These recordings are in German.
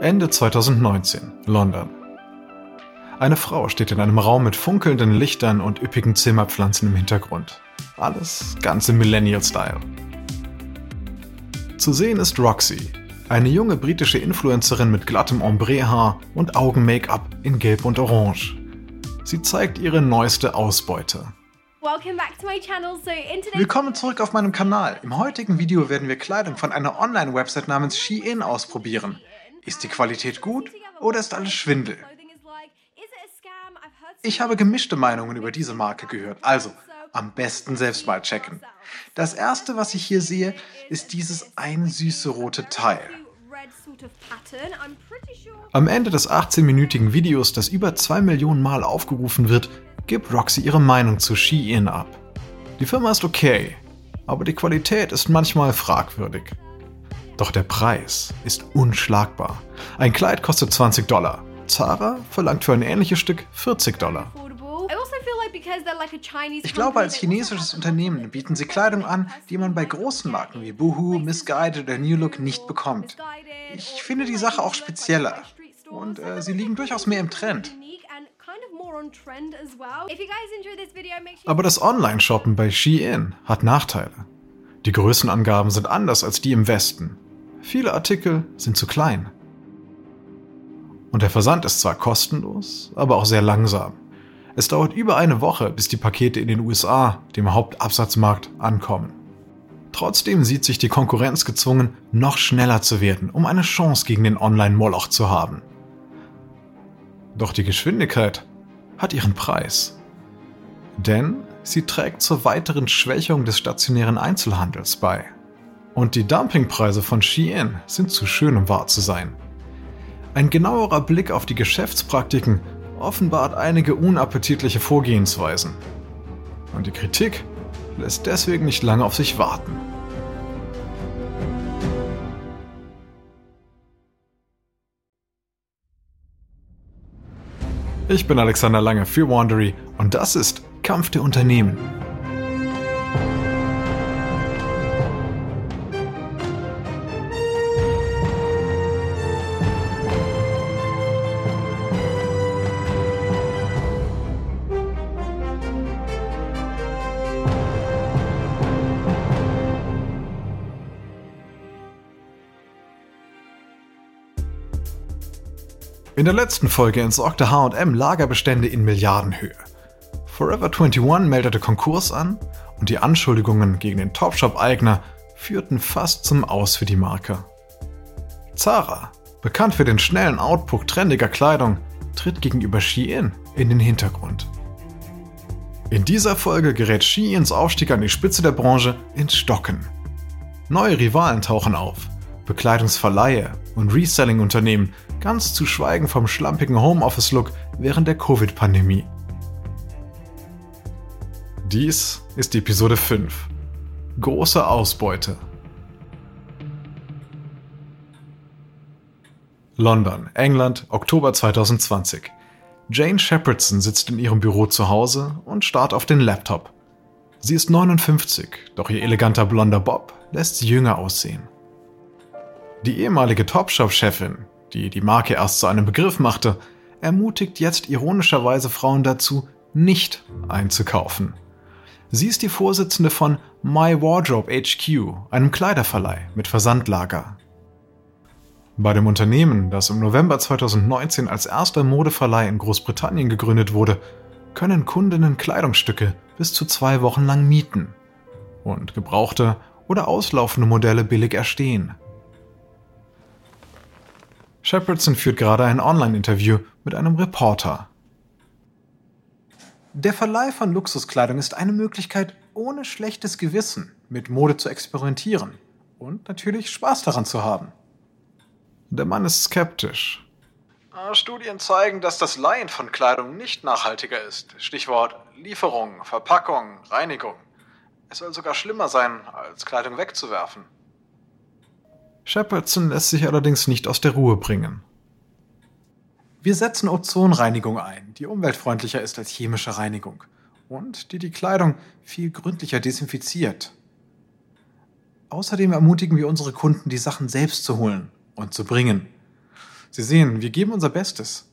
Ende 2019, London. Eine Frau steht in einem Raum mit funkelnden Lichtern und üppigen Zimmerpflanzen im Hintergrund. Alles ganz im Millennial-Style. Zu sehen ist Roxy, eine junge britische Influencerin mit glattem Ombre-Haar und Augen-Make-up in Gelb und Orange. Sie zeigt ihre neueste Ausbeute. Willkommen zurück auf meinem Kanal. Im heutigen Video werden wir Kleidung von einer Online-Website namens Shein ausprobieren. Ist die Qualität gut oder ist alles Schwindel? Ich habe gemischte Meinungen über diese Marke gehört, also am besten selbst mal checken. Das erste, was ich hier sehe, ist dieses ein süße rote Teil. Am Ende des 18-minütigen Videos, das über 2 Millionen Mal aufgerufen wird, gibt Roxy ihre Meinung zu Shein ab. Die Firma ist okay, aber die Qualität ist manchmal fragwürdig. Doch der Preis ist unschlagbar. Ein Kleid kostet 20 Dollar. Zara verlangt für ein ähnliches Stück 40 Dollar. Ich glaube, als chinesisches Unternehmen bieten sie Kleidung an, die man bei großen Marken wie Boohoo, Misguided oder New Look nicht bekommt. Ich finde die Sache auch spezieller. Und äh, sie liegen durchaus mehr im Trend. Aber das Online-Shoppen bei Shein hat Nachteile. Die Größenangaben sind anders als die im Westen. Viele Artikel sind zu klein. Und der Versand ist zwar kostenlos, aber auch sehr langsam. Es dauert über eine Woche, bis die Pakete in den USA, dem Hauptabsatzmarkt, ankommen. Trotzdem sieht sich die Konkurrenz gezwungen, noch schneller zu werden, um eine Chance gegen den Online-Moloch zu haben. Doch die Geschwindigkeit hat ihren Preis. Denn sie trägt zur weiteren Schwächung des stationären Einzelhandels bei. Und die Dumpingpreise von Shein sind zu schön, um wahr zu sein. Ein genauerer Blick auf die Geschäftspraktiken offenbart einige unappetitliche Vorgehensweisen. Und die Kritik lässt deswegen nicht lange auf sich warten. Ich bin Alexander Lange für Wandery und das ist Kampf der Unternehmen. In der letzten Folge entsorgte HM Lagerbestände in Milliardenhöhe. Forever 21 meldete Konkurs an und die Anschuldigungen gegen den Topshop-Eigner führten fast zum Aus für die Marke. Zara, bekannt für den schnellen Output trendiger Kleidung, tritt gegenüber Shein in den Hintergrund. In dieser Folge gerät Sheins Aufstieg an die Spitze der Branche ins Stocken. Neue Rivalen tauchen auf, Bekleidungsverleihe und Reselling-Unternehmen ganz zu schweigen vom schlampigen Homeoffice-Look während der Covid-Pandemie. Dies ist Episode 5. Große Ausbeute. London, England, Oktober 2020. Jane Shepardson sitzt in ihrem Büro zu Hause und starrt auf den Laptop. Sie ist 59, doch ihr eleganter blonder Bob lässt sie jünger aussehen. Die ehemalige Topshop-Chefin, die die Marke erst zu einem Begriff machte, ermutigt jetzt ironischerweise Frauen dazu, nicht einzukaufen. Sie ist die Vorsitzende von My Wardrobe HQ, einem Kleiderverleih mit Versandlager. Bei dem Unternehmen, das im November 2019 als erster Modeverleih in Großbritannien gegründet wurde, können Kundinnen Kleidungsstücke bis zu zwei Wochen lang mieten und gebrauchte oder auslaufende Modelle billig erstehen. Shepardson führt gerade ein Online-Interview mit einem Reporter. Der Verleih von Luxuskleidung ist eine Möglichkeit, ohne schlechtes Gewissen mit Mode zu experimentieren und natürlich Spaß daran zu haben. Der Mann ist skeptisch. Ah, Studien zeigen, dass das Leihen von Kleidung nicht nachhaltiger ist. Stichwort Lieferung, Verpackung, Reinigung. Es soll sogar schlimmer sein, als Kleidung wegzuwerfen. Shepardson lässt sich allerdings nicht aus der Ruhe bringen. Wir setzen Ozonreinigung ein, die umweltfreundlicher ist als chemische Reinigung und die die Kleidung viel gründlicher desinfiziert. Außerdem ermutigen wir unsere Kunden, die Sachen selbst zu holen und zu bringen. Sie sehen, wir geben unser Bestes.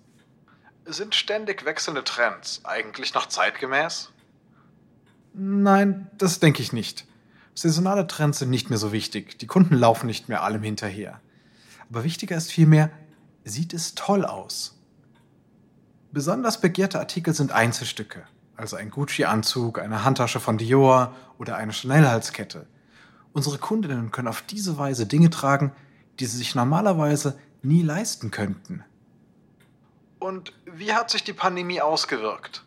Sind ständig wechselnde Trends eigentlich noch zeitgemäß? Nein, das denke ich nicht. Saisonale Trends sind nicht mehr so wichtig. Die Kunden laufen nicht mehr allem hinterher. Aber wichtiger ist vielmehr, sieht es toll aus. Besonders begehrte Artikel sind Einzelstücke, also ein Gucci-Anzug, eine Handtasche von Dior oder eine Chanel-Halskette. Unsere Kundinnen können auf diese Weise Dinge tragen, die sie sich normalerweise nie leisten könnten. Und wie hat sich die Pandemie ausgewirkt?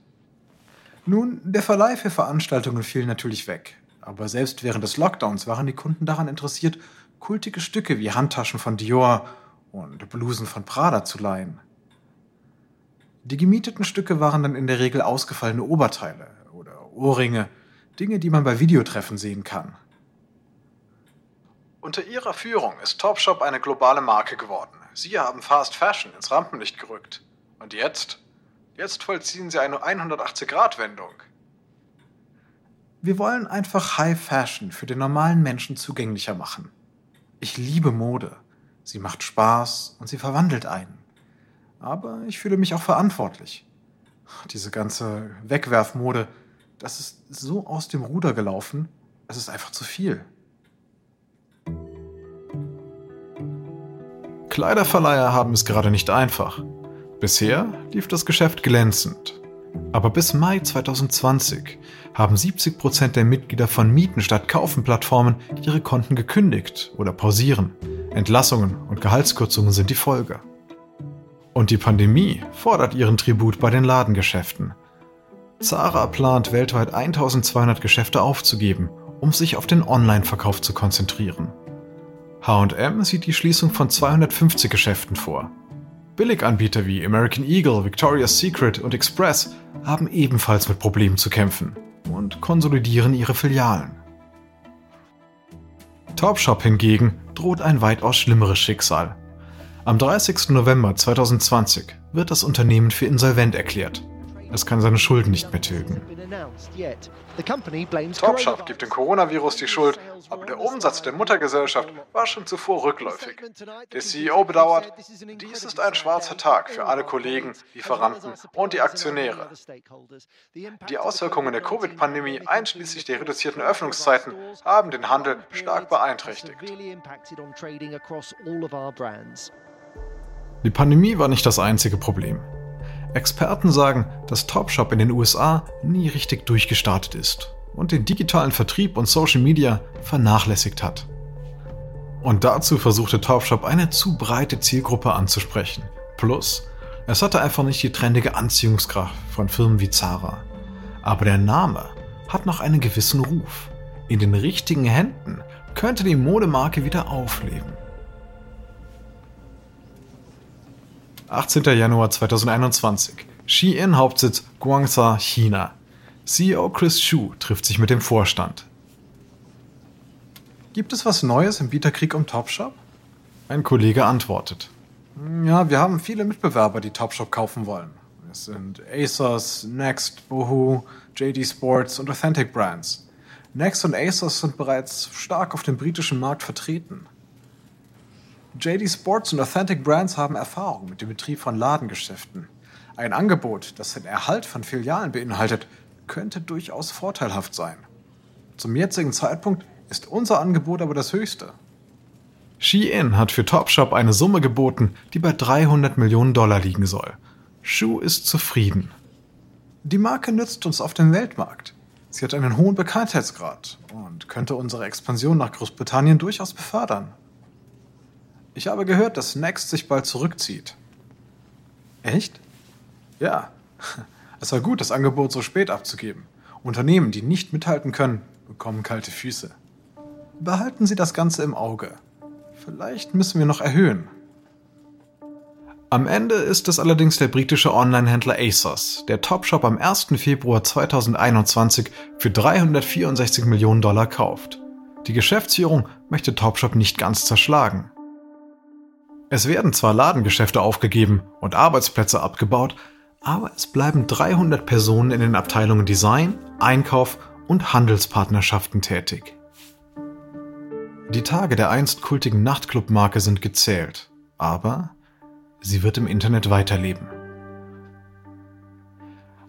Nun, der Verleih für Veranstaltungen fiel natürlich weg. Aber selbst während des Lockdowns waren die Kunden daran interessiert, kultige Stücke wie Handtaschen von Dior und Blusen von Prada zu leihen. Die gemieteten Stücke waren dann in der Regel ausgefallene Oberteile oder Ohrringe, Dinge, die man bei Videotreffen sehen kann. Unter ihrer Führung ist Topshop eine globale Marke geworden. Sie haben Fast Fashion ins Rampenlicht gerückt. Und jetzt? Jetzt vollziehen sie eine 180-Grad-Wendung. Wir wollen einfach High Fashion für den normalen Menschen zugänglicher machen. Ich liebe Mode. Sie macht Spaß und sie verwandelt einen. Aber ich fühle mich auch verantwortlich. Diese ganze Wegwerfmode, das ist so aus dem Ruder gelaufen, es ist einfach zu viel. Kleiderverleiher haben es gerade nicht einfach. Bisher lief das Geschäft glänzend. Aber bis Mai 2020 haben 70 Prozent der Mitglieder von Mieten statt Kaufen-Plattformen ihre Konten gekündigt oder pausieren. Entlassungen und Gehaltskürzungen sind die Folge. Und die Pandemie fordert ihren Tribut bei den Ladengeschäften. Zara plant weltweit 1200 Geschäfte aufzugeben, um sich auf den Online-Verkauf zu konzentrieren. HM sieht die Schließung von 250 Geschäften vor. Billiganbieter wie American Eagle, Victoria's Secret und Express haben ebenfalls mit Problemen zu kämpfen und konsolidieren ihre Filialen. Topshop hingegen droht ein weitaus schlimmeres Schicksal. Am 30. November 2020 wird das Unternehmen für insolvent erklärt. Es kann seine Schulden nicht mehr tilgen. Topshop gibt dem Coronavirus die Schuld, aber der Umsatz der Muttergesellschaft war schon zuvor rückläufig. Der CEO bedauert, dies ist ein schwarzer Tag für alle Kollegen, Lieferanten und die Aktionäre. Die Auswirkungen der Covid-Pandemie, einschließlich der reduzierten Öffnungszeiten, haben den Handel stark beeinträchtigt. Die Pandemie war nicht das einzige Problem. Experten sagen, dass Topshop in den USA nie richtig durchgestartet ist und den digitalen Vertrieb und Social Media vernachlässigt hat. Und dazu versuchte Topshop eine zu breite Zielgruppe anzusprechen. Plus, es hatte einfach nicht die trendige Anziehungskraft von Firmen wie Zara. Aber der Name hat noch einen gewissen Ruf. In den richtigen Händen könnte die Modemarke wieder aufleben. 18. Januar 2021. Shein Hauptsitz Guangzhou, China. CEO Chris Xu trifft sich mit dem Vorstand. Gibt es was Neues im Bieterkrieg um Topshop? Ein Kollege antwortet. Ja, wir haben viele Mitbewerber, die Topshop kaufen wollen. Es sind ASOS, Next, Boohoo, JD Sports und Authentic Brands. Next und ASOS sind bereits stark auf dem britischen Markt vertreten. JD Sports und Authentic Brands haben Erfahrung mit dem Betrieb von Ladengeschäften. Ein Angebot, das den Erhalt von Filialen beinhaltet, könnte durchaus vorteilhaft sein. Zum jetzigen Zeitpunkt ist unser Angebot aber das höchste. Shein hat für Topshop eine Summe geboten, die bei 300 Millionen Dollar liegen soll. Shu ist zufrieden. Die Marke nützt uns auf dem Weltmarkt. Sie hat einen hohen Bekanntheitsgrad und könnte unsere Expansion nach Großbritannien durchaus befördern. Ich habe gehört, dass Next sich bald zurückzieht. Echt? Ja. Es war gut, das Angebot so spät abzugeben. Unternehmen, die nicht mithalten können, bekommen kalte Füße. Behalten Sie das Ganze im Auge. Vielleicht müssen wir noch erhöhen. Am Ende ist es allerdings der britische Online-Händler ASOS, der Topshop am 1. Februar 2021 für 364 Millionen Dollar kauft. Die Geschäftsführung möchte Topshop nicht ganz zerschlagen. Es werden zwar Ladengeschäfte aufgegeben und Arbeitsplätze abgebaut, aber es bleiben 300 Personen in den Abteilungen Design, Einkauf und Handelspartnerschaften tätig. Die Tage der einst kultigen Nachtclub-Marke sind gezählt, aber sie wird im Internet weiterleben.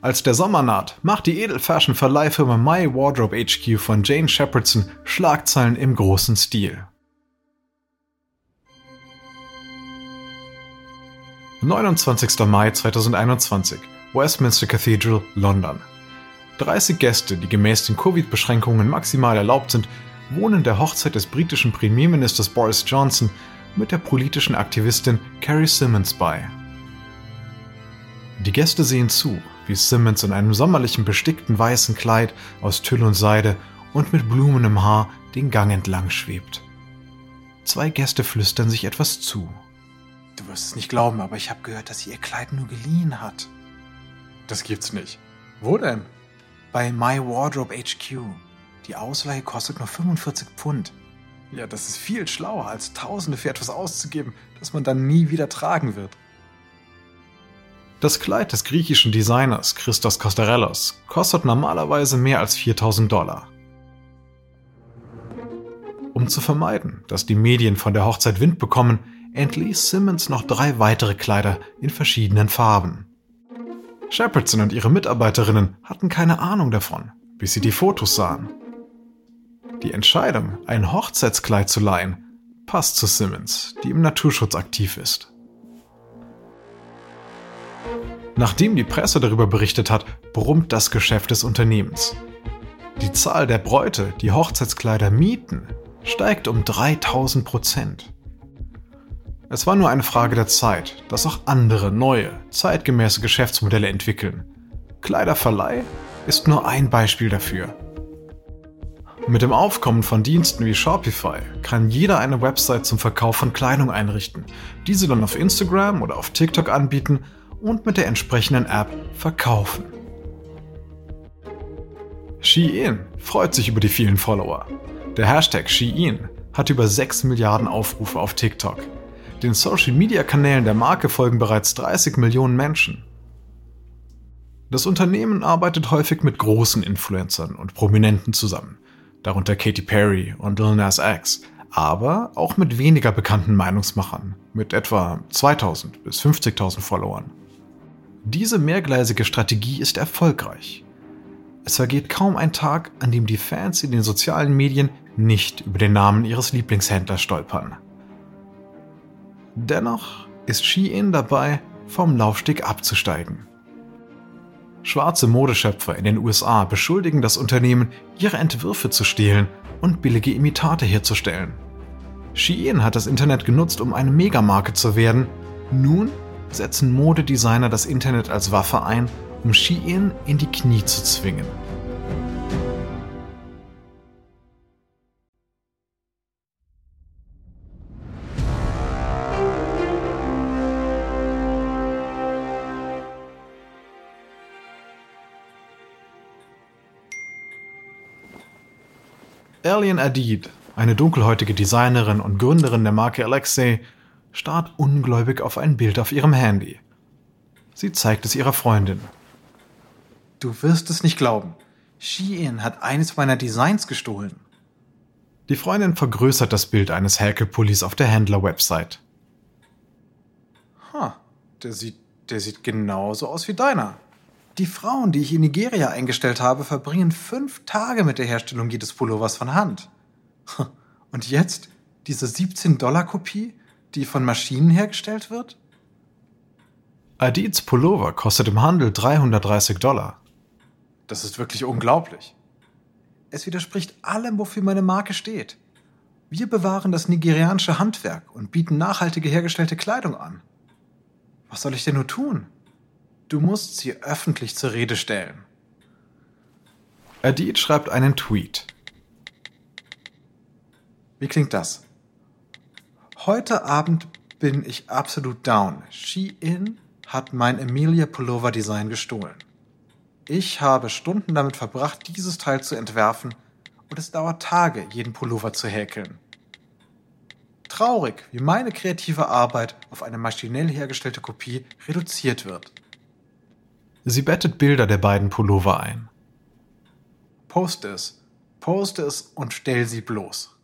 Als der Sommer naht, macht die Edelfashion-Verleihfirma My Wardrobe HQ von Jane Shepardson Schlagzeilen im großen Stil. 29. Mai 2021, Westminster Cathedral, London. 30 Gäste, die gemäß den Covid-Beschränkungen maximal erlaubt sind, wohnen der Hochzeit des britischen Premierministers Boris Johnson mit der politischen Aktivistin Carrie Simmons bei. Die Gäste sehen zu, wie Simmons in einem sommerlichen bestickten weißen Kleid aus Tüll und Seide und mit Blumen im Haar den Gang entlang schwebt. Zwei Gäste flüstern sich etwas zu. Du wirst es nicht glauben, aber ich habe gehört, dass sie ihr Kleid nur geliehen hat. Das gibt's nicht. Wo denn? Bei My Wardrobe HQ. Die Ausleihe kostet nur 45 Pfund. Ja, das ist viel schlauer, als Tausende für etwas auszugeben, das man dann nie wieder tragen wird. Das Kleid des griechischen Designers Christos Kostarellos kostet normalerweise mehr als 4000 Dollar. Um zu vermeiden, dass die Medien von der Hochzeit Wind bekommen, entließ Simmons noch drei weitere Kleider in verschiedenen Farben. Shepardson und ihre Mitarbeiterinnen hatten keine Ahnung davon, bis sie die Fotos sahen. Die Entscheidung, ein Hochzeitskleid zu leihen, passt zu Simmons, die im Naturschutz aktiv ist. Nachdem die Presse darüber berichtet hat, brummt das Geschäft des Unternehmens. Die Zahl der Bräute, die Hochzeitskleider mieten, steigt um 3000 Prozent. Es war nur eine Frage der Zeit, dass auch andere, neue, zeitgemäße Geschäftsmodelle entwickeln. Kleiderverleih ist nur ein Beispiel dafür. Mit dem Aufkommen von Diensten wie Shopify kann jeder eine Website zum Verkauf von Kleidung einrichten, diese dann auf Instagram oder auf TikTok anbieten und mit der entsprechenden App verkaufen. Shein freut sich über die vielen Follower. Der Hashtag Shein hat über 6 Milliarden Aufrufe auf TikTok. Den Social-Media-Kanälen der Marke folgen bereits 30 Millionen Menschen. Das Unternehmen arbeitet häufig mit großen Influencern und Prominenten zusammen, darunter Katy Perry und Lil Nas X, aber auch mit weniger bekannten Meinungsmachern, mit etwa 2000 bis 50.000 Followern. Diese mehrgleisige Strategie ist erfolgreich. Es vergeht kaum ein Tag, an dem die Fans in den sozialen Medien nicht über den Namen ihres Lieblingshändlers stolpern. Dennoch ist Shein dabei, vom Laufsteg abzusteigen. Schwarze Modeschöpfer in den USA beschuldigen das Unternehmen, ihre Entwürfe zu stehlen und billige Imitate herzustellen. Shein hat das Internet genutzt, um eine Megamarke zu werden. Nun setzen Modedesigner das Internet als Waffe ein, um Shein in die Knie zu zwingen. Alien Adid, eine dunkelhäutige Designerin und Gründerin der Marke Alexei, starrt ungläubig auf ein Bild auf ihrem Handy. Sie zeigt es ihrer Freundin. Du wirst es nicht glauben. Shein hat eines meiner Designs gestohlen. Die Freundin vergrößert das Bild eines Häkelpullis auf der Händler-Website. Ha, der sieht, der sieht genauso aus wie deiner. Die Frauen, die ich in Nigeria eingestellt habe, verbringen fünf Tage mit der Herstellung jedes Pullovers von Hand. Und jetzt diese 17-Dollar-Kopie? die von Maschinen hergestellt wird? Adids Pullover kostet im Handel 330 Dollar. Das ist wirklich unglaublich. Es widerspricht allem, wofür meine Marke steht. Wir bewahren das nigerianische Handwerk und bieten nachhaltige hergestellte Kleidung an. Was soll ich denn nur tun? Du musst sie öffentlich zur Rede stellen. Adid schreibt einen Tweet. Wie klingt das? Heute Abend bin ich absolut down. Shein hat mein Emilia Pullover Design gestohlen. Ich habe Stunden damit verbracht, dieses Teil zu entwerfen und es dauert Tage, jeden Pullover zu häkeln. Traurig, wie meine kreative Arbeit auf eine maschinell hergestellte Kopie reduziert wird. Sie bettet Bilder der beiden Pullover ein. Poste es, poste es und stell sie bloß.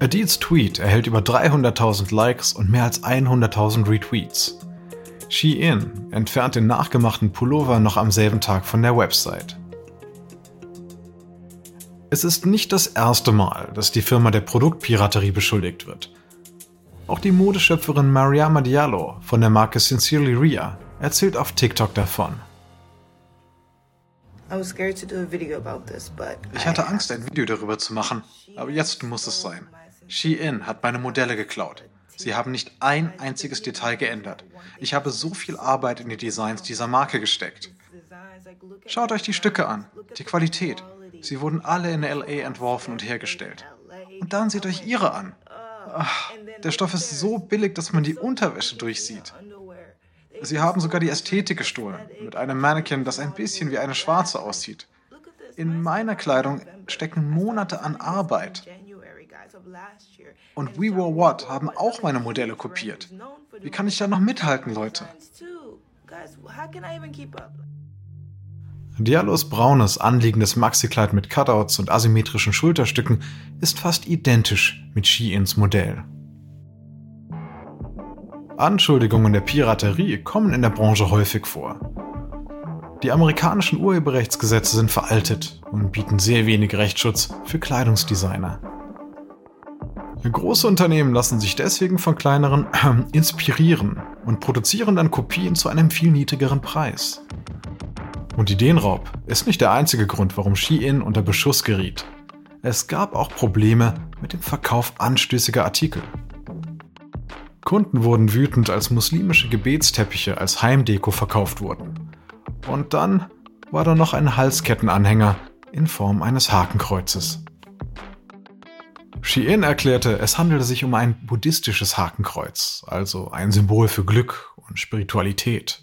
Adils Tweet erhält über 300.000 Likes und mehr als 100.000 Retweets. Shein entfernt den nachgemachten Pullover noch am selben Tag von der Website. Es ist nicht das erste Mal, dass die Firma der Produktpiraterie beschuldigt wird. Auch die Modeschöpferin Mariama Diallo von der Marke Sincerely Ria erzählt auf TikTok davon. Ich hatte Angst, ein Video darüber zu machen, aber jetzt muss es sein. Shein hat meine Modelle geklaut. Sie haben nicht ein einziges Detail geändert. Ich habe so viel Arbeit in die Designs dieser Marke gesteckt. Schaut euch die Stücke an, die Qualität. Sie wurden alle in LA entworfen und hergestellt. Und dann seht euch ihre an. Ach, der Stoff ist so billig, dass man die Unterwäsche durchsieht. Sie haben sogar die Ästhetik gestohlen, mit einem Mannequin, das ein bisschen wie eine Schwarze aussieht. In meiner Kleidung stecken Monate an Arbeit. Und We Were What haben auch meine Modelle kopiert. Wie kann ich da noch mithalten, Leute? Diallos braunes, anliegendes Maxikleid mit Cutouts und asymmetrischen Schulterstücken ist fast identisch mit Sheins Modell. Anschuldigungen der Piraterie kommen in der Branche häufig vor. Die amerikanischen Urheberrechtsgesetze sind veraltet und bieten sehr wenig Rechtsschutz für Kleidungsdesigner. Große Unternehmen lassen sich deswegen von kleineren äh, inspirieren und produzieren dann Kopien zu einem viel niedrigeren Preis. Und Ideenraub ist nicht der einzige Grund, warum Shein unter Beschuss geriet. Es gab auch Probleme mit dem Verkauf anstößiger Artikel. Kunden wurden wütend, als muslimische Gebetsteppiche als Heimdeko verkauft wurden. Und dann war da noch ein Halskettenanhänger in Form eines Hakenkreuzes. Shein erklärte, es handelte sich um ein buddhistisches Hakenkreuz, also ein Symbol für Glück und Spiritualität.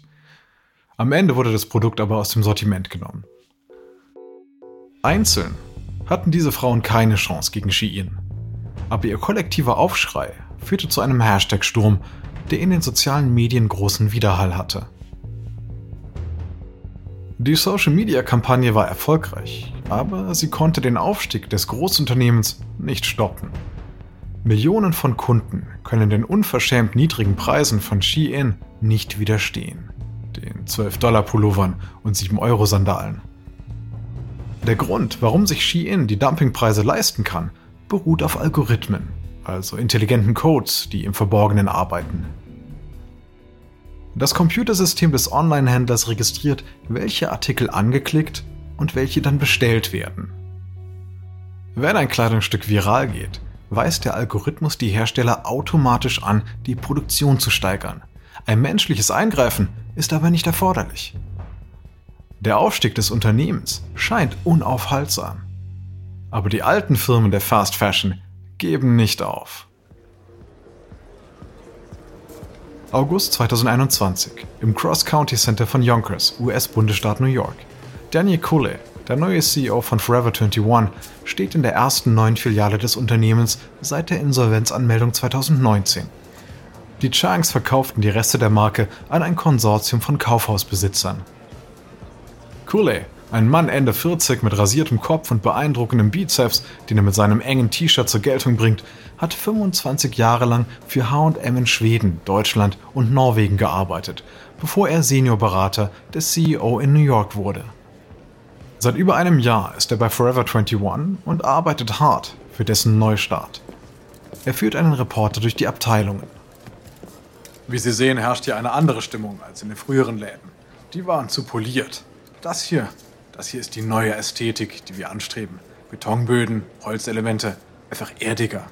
Am Ende wurde das Produkt aber aus dem Sortiment genommen. Einzeln hatten diese Frauen keine Chance gegen Shein. Aber ihr kollektiver Aufschrei führte zu einem Hashtag-Sturm, der in den sozialen Medien großen Widerhall hatte. Die Social-Media-Kampagne war erfolgreich, aber sie konnte den Aufstieg des Großunternehmens nicht stoppen. Millionen von Kunden können den unverschämt niedrigen Preisen von Shein nicht widerstehen den 12-Dollar-Pullovern und 7-Euro-Sandalen. Der Grund, warum sich Shein die Dumpingpreise leisten kann, beruht auf Algorithmen, also intelligenten Codes, die im Verborgenen arbeiten. Das Computersystem des Online-Händlers registriert, welche Artikel angeklickt und welche dann bestellt werden. Wenn ein Kleidungsstück viral geht, weist der Algorithmus die Hersteller automatisch an, die Produktion zu steigern. Ein menschliches Eingreifen ist aber nicht erforderlich. Der Aufstieg des Unternehmens scheint unaufhaltsam. Aber die alten Firmen der Fast Fashion geben nicht auf. August 2021 im Cross County Center von Yonkers, US-Bundesstaat New York. Daniel Cooley, der neue CEO von Forever 21, steht in der ersten neuen Filiale des Unternehmens seit der Insolvenzanmeldung 2019. Die Changs verkauften die Reste der Marke an ein Konsortium von Kaufhausbesitzern. Cooley, ein Mann Ende 40 mit rasiertem Kopf und beeindruckendem Bizeps, den er mit seinem engen T-Shirt zur Geltung bringt, hat 25 Jahre lang für H&M in Schweden, Deutschland und Norwegen gearbeitet, bevor er Seniorberater des CEO in New York wurde. Seit über einem Jahr ist er bei Forever 21 und arbeitet hart für dessen Neustart. Er führt einen Reporter durch die Abteilungen, wie Sie sehen, herrscht hier eine andere Stimmung als in den früheren Läden. Die waren zu poliert. Das hier, das hier ist die neue Ästhetik, die wir anstreben. Betonböden, Holzelemente, einfach erdiger.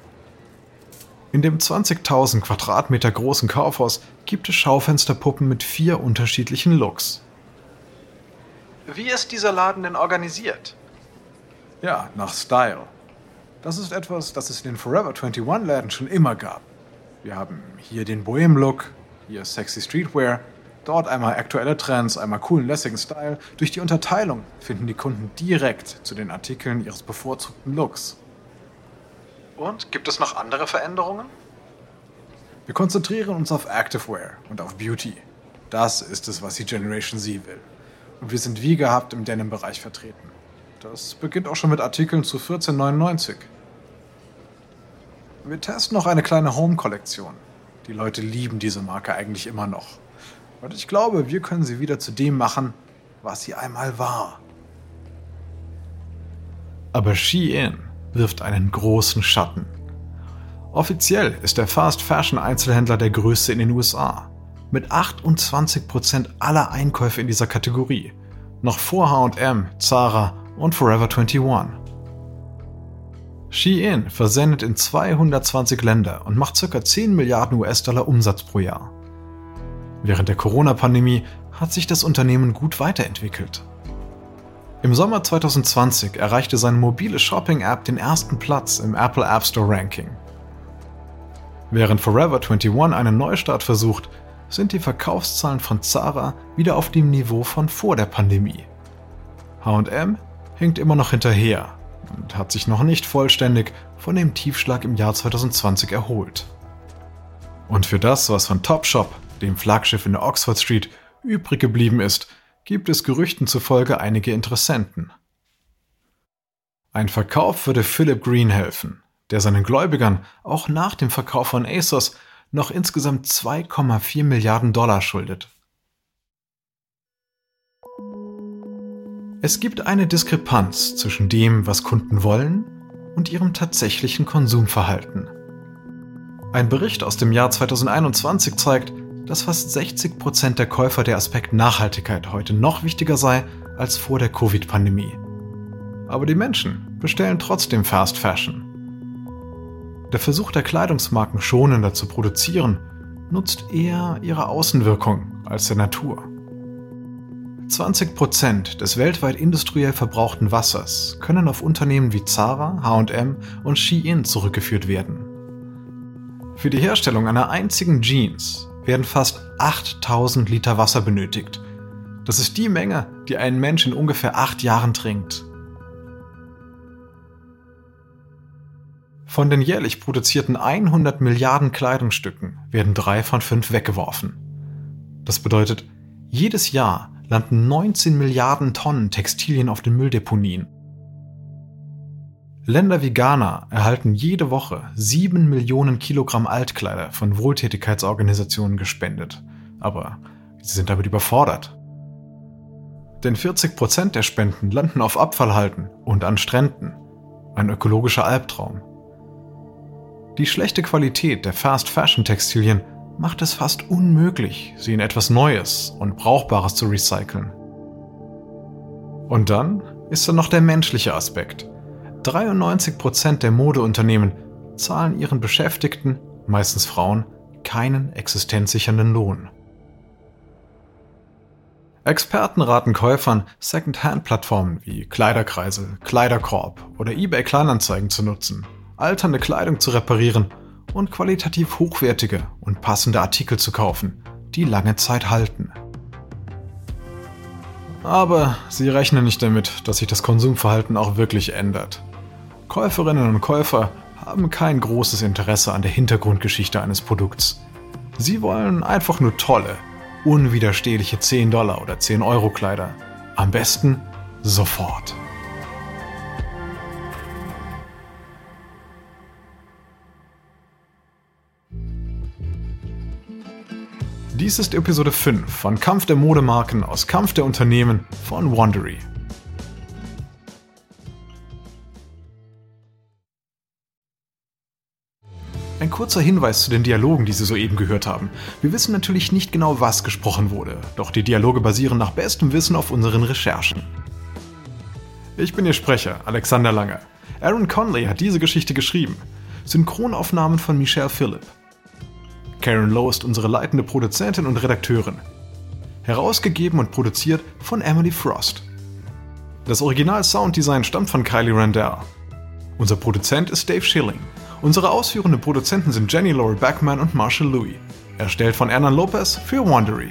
In dem 20.000 Quadratmeter großen Kaufhaus gibt es Schaufensterpuppen mit vier unterschiedlichen Looks. Wie ist dieser Laden denn organisiert? Ja, nach Style. Das ist etwas, das es in den Forever 21 Läden schon immer gab. Wir haben hier den Bohem-Look, hier sexy Streetwear, dort einmal aktuelle Trends, einmal coolen, lässigen Style. Durch die Unterteilung finden die Kunden direkt zu den Artikeln ihres bevorzugten Looks. Und gibt es noch andere Veränderungen? Wir konzentrieren uns auf Activewear und auf Beauty. Das ist es, was die Generation Z will. Und wir sind wie gehabt im Denim-Bereich vertreten. Das beginnt auch schon mit Artikeln zu 14,99. Wir testen noch eine kleine Home-Kollektion. Die Leute lieben diese Marke eigentlich immer noch. Und ich glaube, wir können sie wieder zu dem machen, was sie einmal war. Aber Shein wirft einen großen Schatten. Offiziell ist der Fast Fashion Einzelhändler der größte in den USA. Mit 28% aller Einkäufe in dieser Kategorie. Noch vor HM, Zara und Forever 21. Shein versendet in 220 Länder und macht ca. 10 Milliarden US-Dollar Umsatz pro Jahr. Während der Corona-Pandemie hat sich das Unternehmen gut weiterentwickelt. Im Sommer 2020 erreichte seine mobile Shopping-App den ersten Platz im Apple App Store Ranking. Während Forever 21 einen Neustart versucht, sind die Verkaufszahlen von Zara wieder auf dem Niveau von vor der Pandemie. HM hinkt immer noch hinterher und hat sich noch nicht vollständig von dem Tiefschlag im Jahr 2020 erholt. Und für das, was von Topshop, dem Flaggschiff in der Oxford Street, übrig geblieben ist, gibt es Gerüchten zufolge einige Interessenten. Ein Verkauf würde Philip Green helfen, der seinen Gläubigern auch nach dem Verkauf von ASOS noch insgesamt 2,4 Milliarden Dollar schuldet. Es gibt eine Diskrepanz zwischen dem, was Kunden wollen, und ihrem tatsächlichen Konsumverhalten. Ein Bericht aus dem Jahr 2021 zeigt, dass fast 60 Prozent der Käufer der Aspekt Nachhaltigkeit heute noch wichtiger sei als vor der Covid-Pandemie. Aber die Menschen bestellen trotzdem Fast Fashion. Der Versuch der Kleidungsmarken schonender zu produzieren nutzt eher ihre Außenwirkung als der Natur. 20% des weltweit industriell verbrauchten Wassers können auf Unternehmen wie Zara, HM und Shein zurückgeführt werden. Für die Herstellung einer einzigen Jeans werden fast 8000 Liter Wasser benötigt. Das ist die Menge, die ein Mensch in ungefähr acht Jahren trinkt. Von den jährlich produzierten 100 Milliarden Kleidungsstücken werden drei von fünf weggeworfen. Das bedeutet, jedes Jahr landen 19 Milliarden Tonnen Textilien auf den Mülldeponien. Länder wie Ghana erhalten jede Woche 7 Millionen Kilogramm Altkleider von Wohltätigkeitsorganisationen gespendet. Aber sie sind damit überfordert. Denn 40 Prozent der Spenden landen auf Abfallhalten und an Stränden. Ein ökologischer Albtraum. Die schlechte Qualität der Fast-Fashion-Textilien macht es fast unmöglich, sie in etwas Neues und Brauchbares zu recyceln. Und dann ist da noch der menschliche Aspekt. 93% der Modeunternehmen zahlen ihren Beschäftigten, meistens Frauen, keinen existenzsichernden Lohn. Experten raten Käufern, Second-Hand-Plattformen wie Kleiderkreisel, Kleiderkorb oder eBay Kleinanzeigen zu nutzen, alternde Kleidung zu reparieren und qualitativ hochwertige und passende Artikel zu kaufen, die lange Zeit halten. Aber sie rechnen nicht damit, dass sich das Konsumverhalten auch wirklich ändert. Käuferinnen und Käufer haben kein großes Interesse an der Hintergrundgeschichte eines Produkts. Sie wollen einfach nur tolle, unwiderstehliche 10 Dollar oder 10 Euro Kleider. Am besten sofort. Dies ist Episode 5 von Kampf der Modemarken aus Kampf der Unternehmen von Wandery. Ein kurzer Hinweis zu den Dialogen, die Sie soeben gehört haben. Wir wissen natürlich nicht genau, was gesprochen wurde, doch die Dialoge basieren nach bestem Wissen auf unseren Recherchen. Ich bin Ihr Sprecher, Alexander Lange. Aaron Conley hat diese Geschichte geschrieben. Synchronaufnahmen von Michelle Phillip. Karen Lowe ist unsere leitende Produzentin und Redakteurin. Herausgegeben und produziert von Emily Frost. Das Original-Sounddesign stammt von Kylie Randall. Unser Produzent ist Dave Schilling. Unsere ausführenden Produzenten sind Jenny Laurel Backman und Marshall Louis. Erstellt von Hernan Lopez für Wandery.